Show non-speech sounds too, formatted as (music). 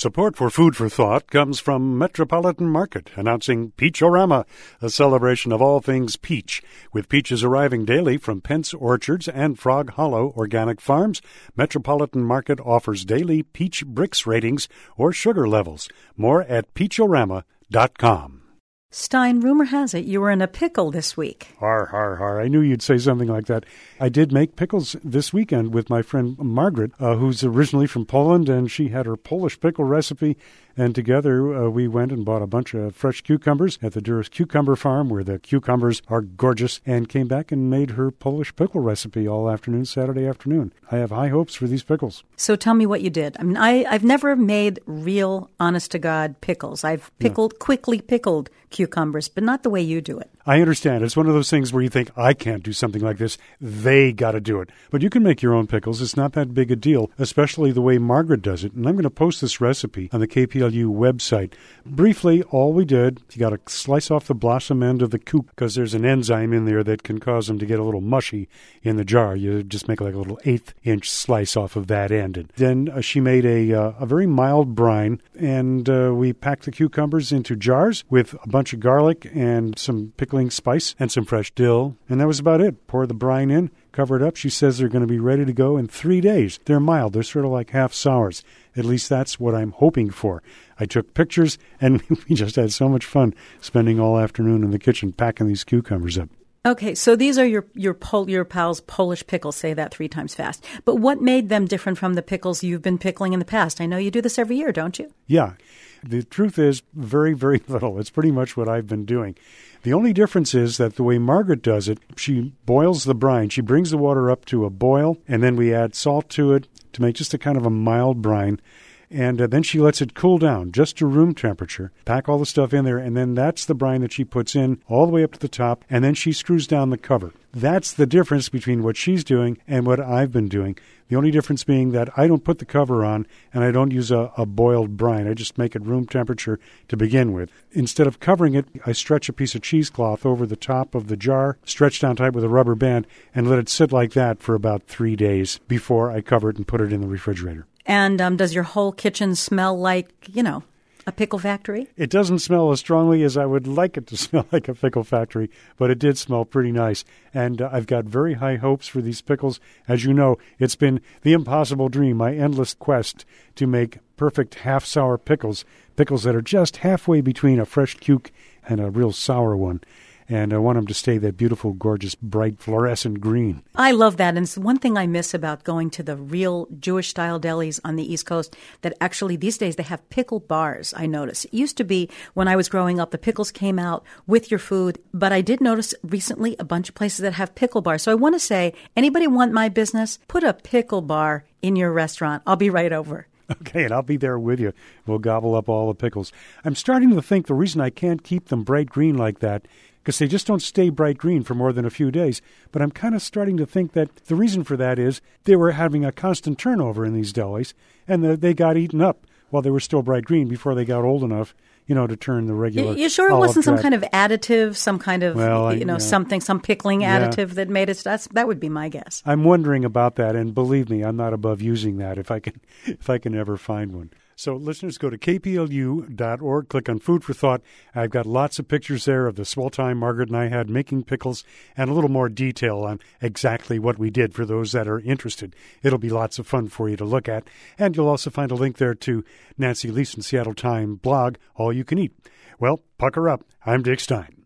Support for Food for Thought comes from Metropolitan Market, announcing Peachorama, a celebration of all things peach. With peaches arriving daily from Pence Orchards and Frog Hollow Organic Farms, Metropolitan Market offers daily peach Brix ratings or sugar levels. More at peachorama.com. Stein, rumor has it you were in a pickle this week. Har, har, har. I knew you'd say something like that. I did make pickles this weekend with my friend Margaret, uh, who's originally from Poland, and she had her Polish pickle recipe. And together uh, we went and bought a bunch of fresh cucumbers at the Duris Cucumber Farm, where the cucumbers are gorgeous, and came back and made her Polish pickle recipe all afternoon, Saturday afternoon. I have high hopes for these pickles. So tell me what you did. I mean, I, I've never made real, honest to God pickles. I've pickled, quickly pickled cucumbers, but not the way you do it. I understand. It's one of those things where you think, I can't do something like this. They got to do it. But you can make your own pickles. It's not that big a deal, especially the way Margaret does it. And I'm going to post this recipe on the KPLU website. Briefly, all we did, you got to slice off the blossom end of the cuc because there's an enzyme in there that can cause them to get a little mushy in the jar. You just make like a little eighth inch slice off of that end. And then uh, she made a, uh, a very mild brine, and uh, we packed the cucumbers into jars with a bunch of garlic and some pickling spice and some fresh dill. And that was about it. Pour the brine in, cover it up. She says they're going to be ready to go in three days. They're mild, they're sort of like half sours. At least that's what I'm hoping for. I took pictures, and (laughs) we just had so much fun spending all afternoon in the kitchen packing these cucumbers up. Okay, so these are your your Pol- your pals Polish pickles. Say that three times fast. But what made them different from the pickles you've been pickling in the past? I know you do this every year, don't you? Yeah. The truth is, very, very (laughs) little. It's pretty much what I've been doing. The only difference is that the way Margaret does it, she boils the brine. She brings the water up to a boil, and then we add salt to it to make just a kind of a mild brine and uh, then she lets it cool down just to room temperature. Pack all the stuff in there, and then that's the brine that she puts in all the way up to the top, and then she screws down the cover. That's the difference between what she's doing and what I've been doing. The only difference being that I don't put the cover on and I don't use a, a, boiled brine. I just make it room temperature to begin with. Instead of covering it, I stretch a piece of cheesecloth over the top of the jar, stretch down tight with a rubber band, and let it sit like that for about three days before I cover it and put it in the refrigerator. And um, does your whole kitchen smell like, you know, a pickle factory? It doesn't smell as strongly as I would like it to (laughs) smell like a pickle factory, but it did smell pretty nice. And uh, I've got very high hopes for these pickles. As you know, it's been the impossible dream, my endless quest to make perfect half sour pickles, pickles that are just halfway between a fresh cuke and a real sour one and I want them to stay that beautiful, gorgeous, bright, fluorescent green. I love that. And it's one thing I miss about going to the real Jewish style delis on the East Coast that actually these days they have pickle bars, I notice. It used to be when I was growing up, the pickles came out with your food, but I did notice recently a bunch of places that have pickle bars. So I want to say, anybody want my business? Put a pickle bar in your restaurant. I'll be right over. Okay, and I'll be there with you. We'll gobble up all the pickles. I'm starting to think the reason I can't keep them bright green like that because they just don't stay bright green for more than a few days. But I'm kind of starting to think that the reason for that is they were having a constant turnover in these delis, and the, they got eaten up while they were still bright green before they got old enough, you know, to turn the regular. You, you sure it wasn't some kind of additive, some kind of, well, I, you know, yeah. something, some pickling yeah. additive that made it? That's that would be my guess. I'm wondering about that, and believe me, I'm not above using that if I can, (laughs) if I can ever find one. So, listeners, go to kplu.org, click on Food for Thought. I've got lots of pictures there of the swell time Margaret and I had making pickles and a little more detail on exactly what we did for those that are interested. It'll be lots of fun for you to look at. And you'll also find a link there to Nancy Leson Seattle Time blog, All You Can Eat. Well, pucker up. I'm Dick Stein.